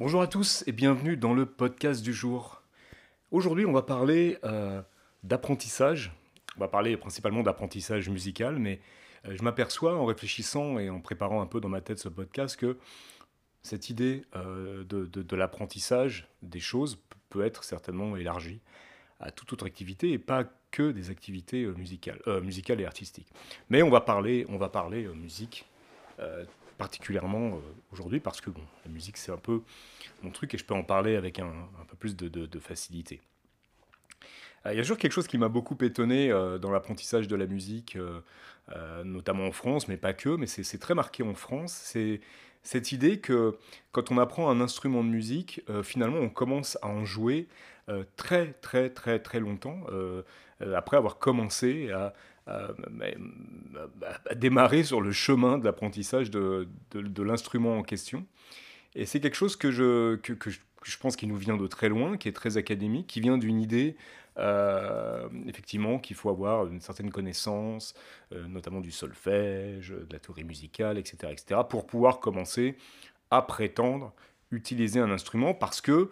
Bonjour à tous et bienvenue dans le podcast du jour. Aujourd'hui, on va parler euh, d'apprentissage. On va parler principalement d'apprentissage musical, mais euh, je m'aperçois en réfléchissant et en préparant un peu dans ma tête ce podcast que cette idée euh, de, l'apprentissage des choses peut être certainement élargie à toute autre activité et pas que des activités musicales, musicales et artistiques. Mais on va parler, on va parler musique particulièrement aujourd'hui parce que bon, la musique c'est un peu mon truc et je peux en parler avec un, peu plus de, facilité. Il y a toujours quelque chose qui m'a beaucoup étonné dans l'apprentissage de la musique, notamment en France, mais pas que, mais c'est très marqué en France. C'est cette idée que quand on apprend un instrument de musique, finalement on commence à en jouer très très très très longtemps, après avoir commencé à, démarrer sur le chemin de l'apprentissage de, l'instrument en question. Et c'est quelque chose que je, que, je, pense qui nous vient de très loin, qui est très académique, qui vient d'une idée, euh, effectivement, qu'il faut avoir une certaine connaissance, euh, notamment du solfège, de la théorie musicale, etc., etc., pour pouvoir commencer à prétendre utiliser un instrument parce que euh,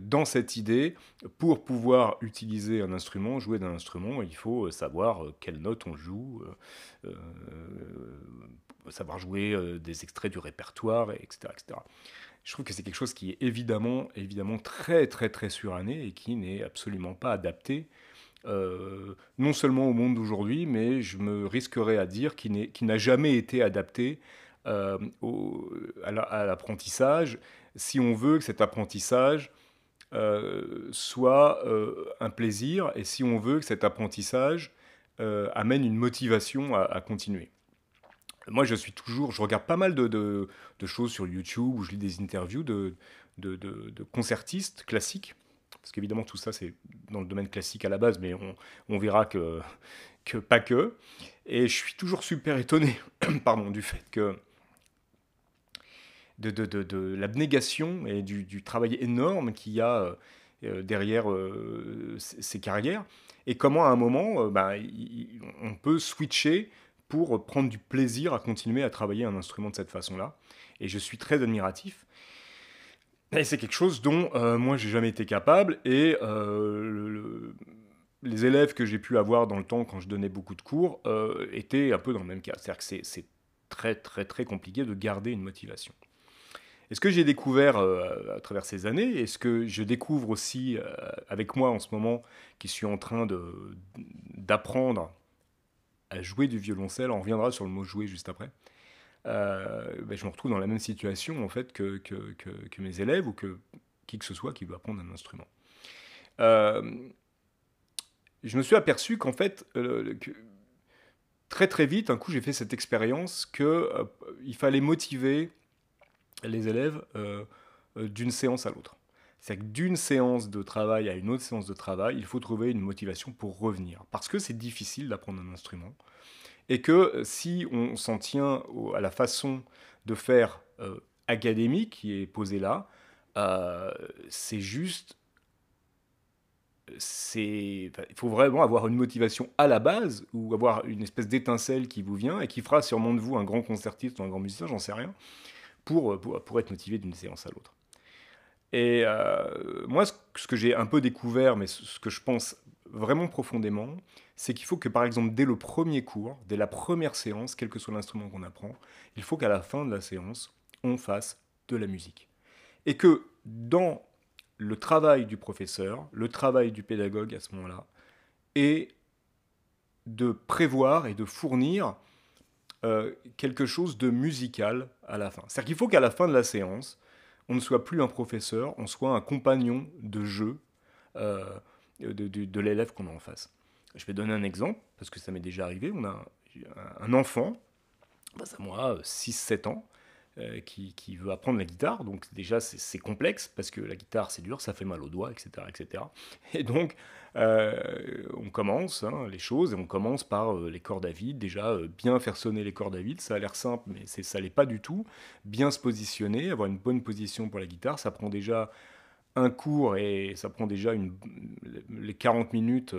dans cette idée, pour pouvoir utiliser un instrument, jouer d'un instrument, il faut euh, savoir euh, quelle note on joue, savoir jouer des extraits du répertoire, etc., etc. Je trouve que c'est quelque chose qui est évidemment, évidemment très très très suranné et qui n'est absolument pas adapté non seulement au monde d'aujourd'hui, mais je me risquerais à dire qu'il n'a jamais été adapté à l'apprentissage si on veut que cet apprentissage euh, soit euh, un plaisir et si on veut que cet apprentissage euh, amène une motivation à, continuer. Moi, je suis toujours, je regarde pas mal de, choses sur YouTube où je lis des interviews de, concertistes classiques, parce qu'évidemment tout ça c'est dans le domaine classique à la base, mais on, verra que, que pas que. Et je suis toujours super étonné, pardon, du fait que de, l'abnégation et du, travail énorme qu'il y a euh, euh, derrière euh, ces carrières, et comment à un moment, bah, on peut switcher pour prendre du plaisir à continuer à travailler un instrument de cette façon-là. Et je suis très admiratif. Et c'est quelque chose dont moi j'ai jamais été capable. Et les élèves que j'ai pu avoir dans le temps quand je donnais beaucoup de cours étaient un peu dans le même cas. C'est-à-dire que c'est très très très compliqué de garder une motivation. Et ce que j'ai découvert euh, à travers ces années, et ce que je découvre aussi euh, avec moi en ce moment, qui suis en train d'apprendre à jouer du violoncelle, on reviendra sur le mot jouer juste après, euh, ben, je me retrouve dans la même situation en fait que, que, que, mes élèves ou que qui que ce soit qui veut apprendre un instrument. je me suis aperçu qu'en fait, très très vite, un coup j'ai fait cette expérience qu'il fallait motiver les élèves euh, euh, d'une séance à l'autre. C'est que d'une séance de travail à une autre séance de travail, il faut trouver une motivation pour revenir. Parce que c'est difficile d'apprendre un instrument. Et que euh, si on s'en tient à la façon de faire académique qui est posée là, c'est juste c'est, il faut vraiment avoir une motivation à la base ou avoir une espèce d'étincelle qui vous vient et qui fera sûrement de vous un grand concertiste ou un grand musicien, j'en sais rien. Euh, pour, pour, être motivé d'une séance à l'autre. Et euh, moi, ce, que j'ai un peu découvert, mais ce, que je pense vraiment profondément, c'est qu'il faut que, par exemple, dès le premier cours, dès la première séance, quel que soit l'instrument qu'on apprend, il faut qu'à la fin de la séance, on fasse de la musique. Et que dans le travail du professeur, le travail du pédagogue à ce moment-là, est de prévoir et de fournir euh, quelque chose de musical à la fin. C'est-à-dire qu'il faut qu'à la fin de la séance, on ne soit plus un professeur, on soit un compagnon de jeu euh, de, l'élève qu'on a en face. Je vais donner un exemple, parce que ça m'est déjà arrivé. On a un enfant, face à moi, 6-7 ans, euh, qui, veut apprendre la guitare. Donc déjà, c'est complexe parce que la guitare, c'est dur, ça fait mal aux doigts, etc. etc. Et donc, euh, on commence hein, les choses et on commence par euh, les cordes à vide. Déjà, bien faire sonner les cordes à vide, ça a l'air simple, mais ça l'est pas du tout. Bien se positionner, avoir une bonne position pour la guitare, ça prend déjà un cours et ça prend déjà les 40 minutes.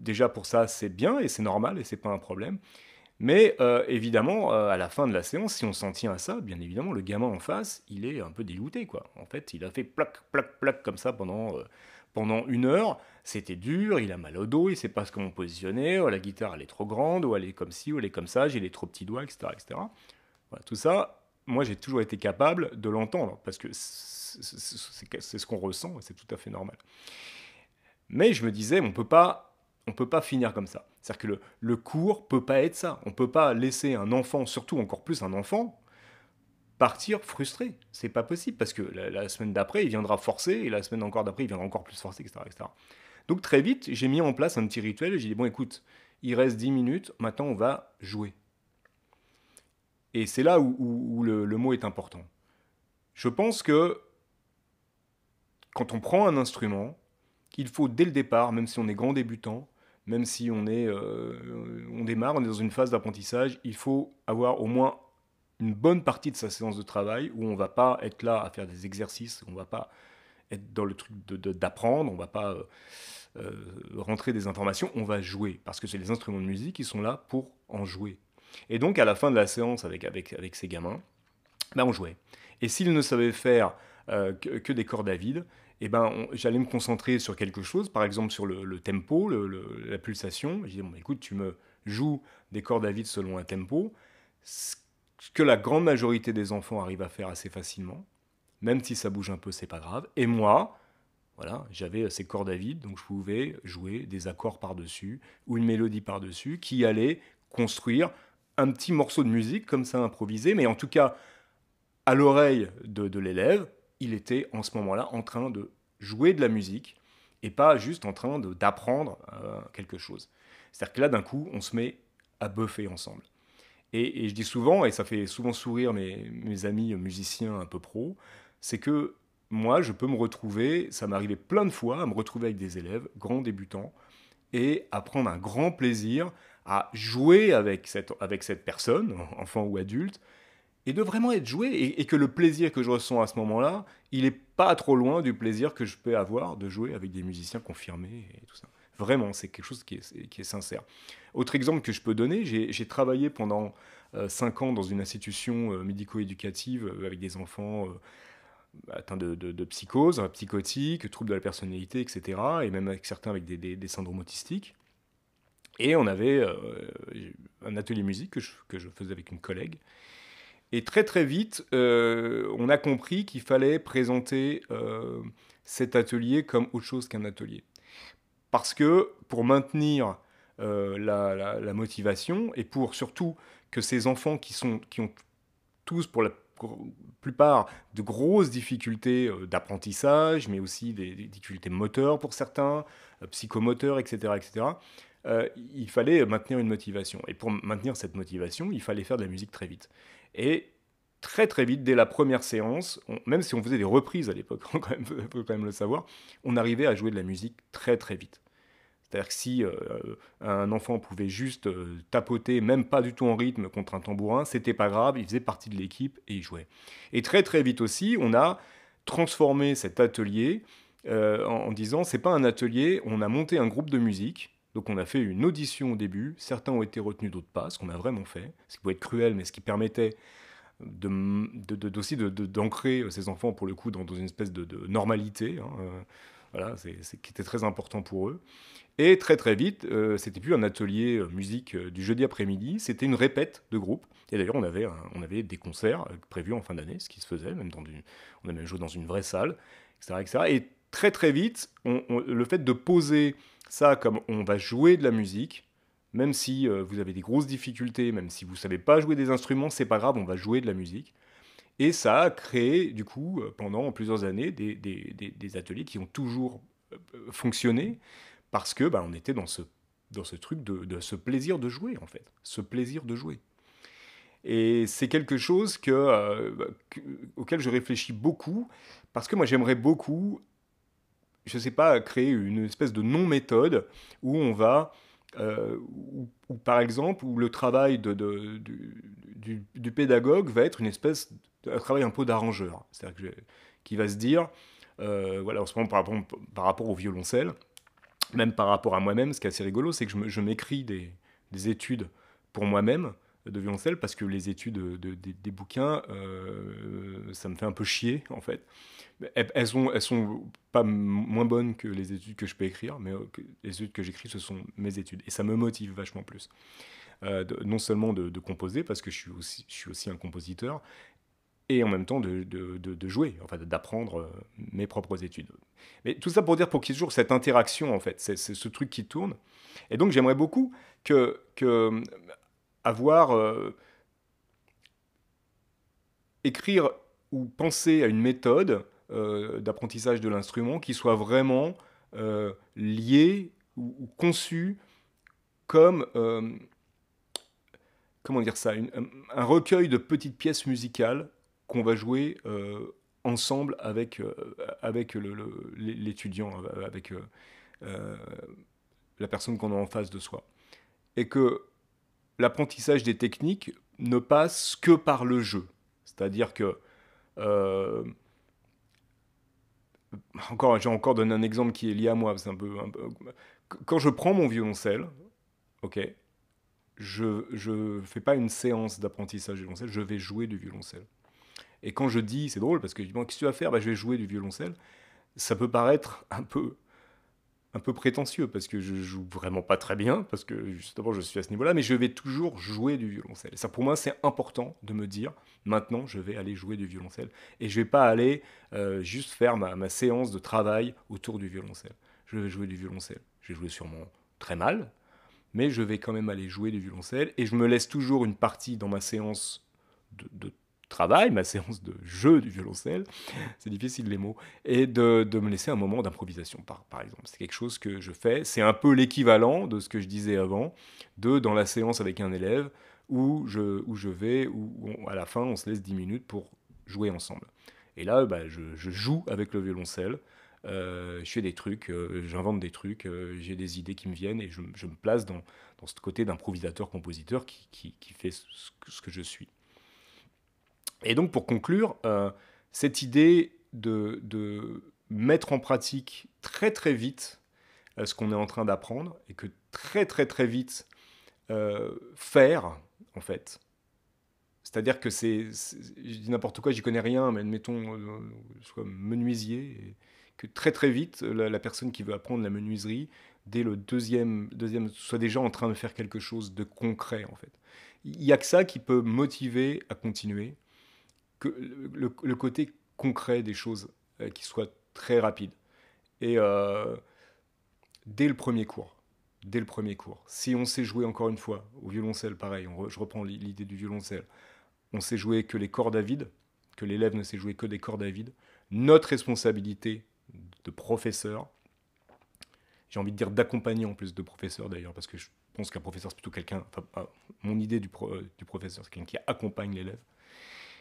déjà pour ça, c'est bien et c'est normal et c'est pas un problème. Mais euh, évidemment, euh, à la fin de la séance, si on s'en tient à ça, bien évidemment, le gamin en face, il est un peu dégoûté, quoi. En fait, il a fait plac, plac, plac comme ça pendant, euh, pendant une heure. C'était dur, il a mal au dos, il sait pas comment positionner, oh, la guitare elle est trop grande, ou elle est comme ci, ou elle est comme ça, j'ai les trop petits doigts, etc. etc. Voilà, tout ça, moi j'ai toujours été capable de l'entendre, parce que c'est ce qu'on ressent, c'est tout à fait normal. Mais je me disais, on peut pas on peut pas finir comme ça. C'est-à-dire que le, le cours peut pas être ça. On peut pas laisser un enfant, surtout encore plus un enfant, partir frustré. C'est pas possible parce que la, semaine d'après, il viendra forcer et la semaine encore d'après, il viendra encore plus etc. etc. Donc très vite, j'ai mis en place un petit rituel et j'ai dit bon, écoute, il reste 10 minutes, maintenant on va jouer. Et c'est là où, le, le mot est important. Je pense que quand on prend un instrument, il faut dès le départ, même si on est grand débutant, même si on, est, euh, on démarre, on est dans une phase d'apprentissage, il faut avoir au moins une bonne partie de sa séance de travail où on va pas être là à faire des exercices, on va pas être dans le truc d'apprendre, de, on va pas euh, euh, rentrer des informations, on va jouer parce que c'est les instruments de musique qui sont là pour en jouer. Et donc à la fin de la séance avec, avec, avec ces gamins, ben on jouait. Et s'ils ne savaient faire que, que, des cordes à vide, eh ben, j'allais me concentrer sur quelque chose, par exemple sur le, tempo, la pulsation. Je disais, bon, écoute, tu me joues des cordes à vide selon un tempo, ce que la grande majorité des enfants arrivent à faire assez facilement, même si ça bouge un peu, c'est pas grave. Et moi, voilà, j'avais ces cordes à vide, donc je pouvais jouer des accords par-dessus ou une mélodie par-dessus qui allait construire un petit morceau de musique comme ça improvisé, mais en tout cas à l'oreille de l'élève, il était en ce moment-là en train de jouer de la musique et pas juste en train d'apprendre euh, quelque chose. C'est-à-dire que là, d'un coup, on se met à buffer ensemble. Et, je dis souvent, et ça fait souvent sourire mes, amis musiciens un peu pros, c'est que moi, je peux me retrouver, ça m'arrivait plein de fois, à me retrouver avec des élèves, grands débutants, et à prendre un grand plaisir à jouer avec cette personne, enfant ou adulte, et de vraiment être joué, et, que le plaisir que je ressens à ce moment-là, il n'est pas trop loin du plaisir que je peux avoir de jouer avec des musiciens confirmés et tout ça. Vraiment, c'est quelque chose qui est, qui est, sincère. Autre exemple que je peux donner, j'ai travaillé pendant euh, cinq ans dans une institution euh, médico-éducative euh, avec des enfants atteints de, de, psychose, psychotique, troubles de la personnalité, etc. Et même avec certains avec des, des, syndromes autistiques. Et on avait un atelier musique que que je faisais avec une collègue. Et très très vite, euh, on a compris qu'il fallait présenter euh, cet atelier comme autre chose qu'un atelier. Parce que pour maintenir euh, la, motivation et pour surtout que ces enfants qui, sont, qui ont tous pour la plupart de grosses difficultés d'apprentissage, mais aussi des, difficultés moteurs pour certains, psychomoteurs, etc., etc., il fallait maintenir une motivation. Et pour maintenir cette motivation, il fallait faire de la musique très vite. Et très très vite, dès la première séance, même si on faisait des reprises à l'époque, il faut quand même le savoir, on arrivait à jouer de la musique très très vite. C'est-à-dire que si euh, un enfant pouvait juste euh, tapoter, même pas du tout en rythme, contre un tambourin, c'était pas grave, il faisait partie de l'équipe et il jouait. Et très très vite aussi, on a transformé cet atelier euh, en, en, disant c'est pas un atelier, on a monté un groupe de musique. Donc on a fait une audition au début, certains ont été retenus, d'autres pas, ce qu'on a vraiment fait, ce qui pouvait être cruel, mais ce qui permettait de, aussi d'ancrer ces enfants pour le coup dans, une espèce de, normalité. Hein, euh, voilà, c'est qui était très important pour eux. Et très très vite, euh, c'était plus un atelier euh, musique du jeudi après-midi, c'était une répète de groupe. Et d'ailleurs, on avait, on avait des concerts prévus en fin d'année, ce qui se faisait, même dans on a même joué dans une vraie salle, etc. etc. Et très très vite, le fait de poser ça comme on va jouer de la musique, même si euh, vous avez des grosses difficultés, même si vous ne savez pas jouer des instruments, c'est pas grave, on va jouer de la musique. Et ça a créé, du coup, euh, pendant plusieurs années, des, des, des, ateliers qui ont toujours euh, fonctionné, parce que bah, on était dans ce, dans ce truc de, de, ce plaisir de jouer, en fait. Ce plaisir de jouer. Et c'est quelque chose que, auquel je réfléchis beaucoup, parce que moi j'aimerais beaucoup, je ne sais pas, créer une espèce de non-méthode où on va euh, par exemple, où le travail du, pédagogue va être une espèce de travail un peu d'arrangeur, c'est-à-dire qui va se dire, euh, voilà, en ce moment par rapport, au violoncelle, même par rapport à moi-même, ce qui est assez rigolo, c'est que je m'écris des, études pour moi-même de violoncelle parce que les études des bouquins, euh, ça me fait un peu chier en fait. Elles, sont, elles sont pas moins bonnes que les études que je peux écrire, mais les études que j'écris, ce sont mes études. Et ça me motive vachement plus. non seulement de, composer, parce que je suis aussi, un compositeur, et en même temps de, jouer, en fait, d'apprendre euh, mes propres études. Mais tout ça pour dire pour qu'il y ait toujours cette interaction, en fait, c'est ce truc qui tourne. Et donc j'aimerais beaucoup que avoir euh, écrire ou penser à une méthode euh, d'apprentissage de l'instrument qui soit vraiment liée ou, conçue comme comment dire ça, un recueil de petites pièces musicales qu'on va jouer euh, ensemble avec, euh, avec l'étudiant, avec euh, la personne qu'on a en face de soi. Et que l'apprentissage des techniques ne passe que par le jeu. C'est-à-dire que encore, j'ai encore donné un exemple qui est lié à moi. C'est un peu, quand je prends mon violoncelle, ok, je ne fais pas une séance d'apprentissage du violoncelle, je vais jouer du violoncelle. Et quand je dis, c'est drôle parce que je dis, bon, qu'est-ce que tu vas faire? Bah, Je vais jouer du violoncelle. Ça peut paraître un peu, un peu prétentieux parce que je joue vraiment pas très bien, parce que justement je suis à ce niveau-là, mais je vais toujours jouer du violoncelle. Ça, pour moi, c'est important de me dire, maintenant, je vais aller jouer du violoncelle. Et je vais pas aller euh, juste faire ma, ma séance de travail autour du violoncelle. Je vais jouer du violoncelle. Je vais jouer sûrement très mal, mais je vais quand même aller jouer du violoncelle. Et je me laisse toujours une partie dans ma séance de travail, ma séance de jeu du violoncelle, c'est difficile les mots, et de, me laisser un moment d'improvisation, par, par exemple. C'est quelque chose que je fais, c'est un peu l'équivalent de ce que je disais avant, de dans la séance avec un élève, où je, où je vais, où à la fin on se laisse 10 minutes pour jouer ensemble. Et là, bah, je, joue avec le violoncelle, euh, je fais des trucs, euh, j'invente des trucs, euh, j'ai des idées qui me viennent, et je, me place dans, dans ce côté d'improvisateur-compositeur qui, qui, qui, fait ce que je suis. Et donc pour conclure, euh, cette idée de, mettre en pratique très très vite euh, ce qu'on est en train d'apprendre et que très très très vite euh, faire en fait. C'est-à-dire que c'est, je dis n'importe quoi, j'y connais rien, mais admettons, soit menuisier, que très très vite, la, personne qui veut apprendre la menuiserie, dès le deuxième, deuxième, soit déjà en train de faire quelque chose de concret en fait. Il n'y a que ça qui peut motiver à continuer que le, côté concret des choses euh, qui soit très rapide. Et euh, dès le premier cours, dès le premier cours, si on sait jouer encore une fois au violoncelle, pareil, je reprends l'idée du violoncelle, on sait jouer que les cordes à vide, que l'élève ne sait jouer que des cordes à vide, notre responsabilité de professeur, j'ai envie de dire d'accompagner en plus de professeur d'ailleurs, parce que je pense qu'un professeur c'est plutôt quelqu'un, enfin, mon idée du, euh, du professeur c'est quelqu'un qui accompagne l'élève,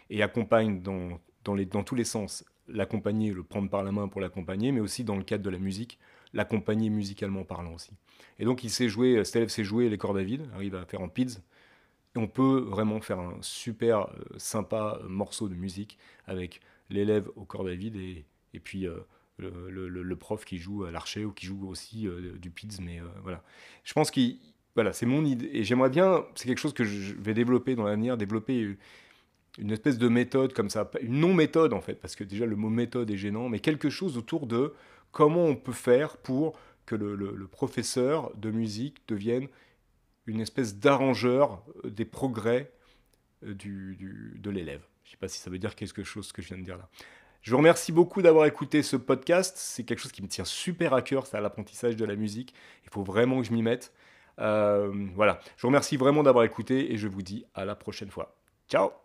et accompagne dans, dans, tous les sens. L'accompagner, le prendre par la main pour l'accompagner, mais aussi dans le cadre de la musique, l'accompagner musicalement parlant aussi. Et donc il sait jouer, cet élève sait jouer les cordes à vide, arrive à faire en pids, et on peut vraiment faire un super euh, sympa morceau de musique avec l'élève aux cordes à vide et, et puis euh, le, prof qui joue à l'archer ou qui joue aussi euh, du pids. Mais voilà, je pense que voilà, c'est mon idée et j'aimerais bien, c'est quelque chose que je vais développer dans l'avenir, développer une espèce de méthode comme ça, une non-méthode en fait, parce que déjà le mot méthode est gênant, mais quelque chose autour de comment on peut faire pour que le, professeur de musique devienne une espèce d'arrangeur euh, des progrès euh, du, de l'élève. Je ne sais pas si ça veut dire quelque chose ce que je viens de dire là. Je vous remercie beaucoup d'avoir écouté ce podcast. C'est quelque chose qui me tient super à cœur, c'est l'apprentissage de la musique. Il faut vraiment que je m'y mette. Euh, voilà, je vous remercie vraiment d'avoir écouté et je vous dis à la prochaine fois. Ciao